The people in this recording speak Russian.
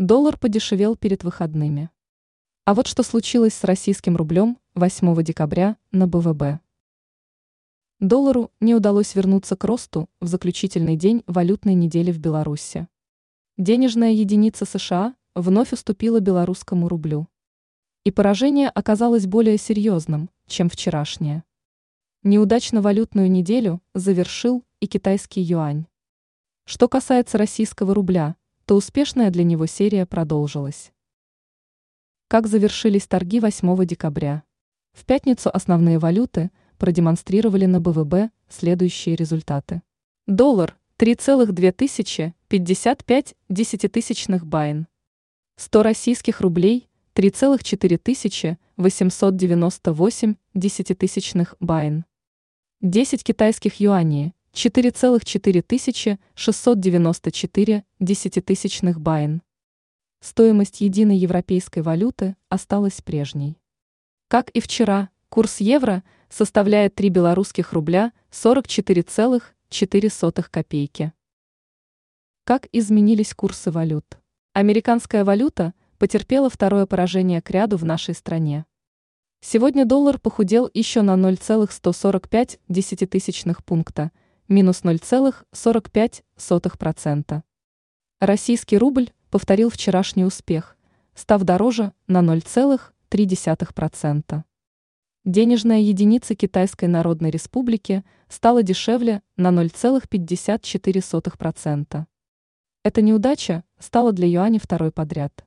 Доллар подешевел перед выходными. А вот что случилось с российским рублем 8 декабря на БВБ. Доллару не удалось вернуться к росту в заключительный день валютной недели в Беларуси. Денежная единица США вновь уступила белорусскому рублю. И поражение оказалось более серьезным, чем вчерашнее. Неудачно валютную неделю завершил и китайский юань. Что касается российского рубля, то успешная для него серия продолжилась. Как завершились торги 8 декабря? В пятницу основные валюты продемонстрировали на БВФБ следующие результаты. Доллар 3,2055 десятитысячных BYN. 100 российских рублей 3,4 898 десятитысячных BYN. 10 китайских юаней 4,4 694 десятитысячных байн. Стоимость единой европейской валюты осталась прежней. Как и вчера, курс евро составляет 3 белорусских рубля 44,4 копейки. Как изменились курсы валют? Американская валюта потерпела второе поражение к ряду в нашей стране. Сегодня доллар похудел еще на 0,145 десятитысячных пункта, минус 0,45%. Российский рубль повторил вчерашний успех, став дороже на 0,3%. Денежная единица Китайской Народной Республики стала дешевле на 0,54%. Эта неудача стала для юаня второй подряд.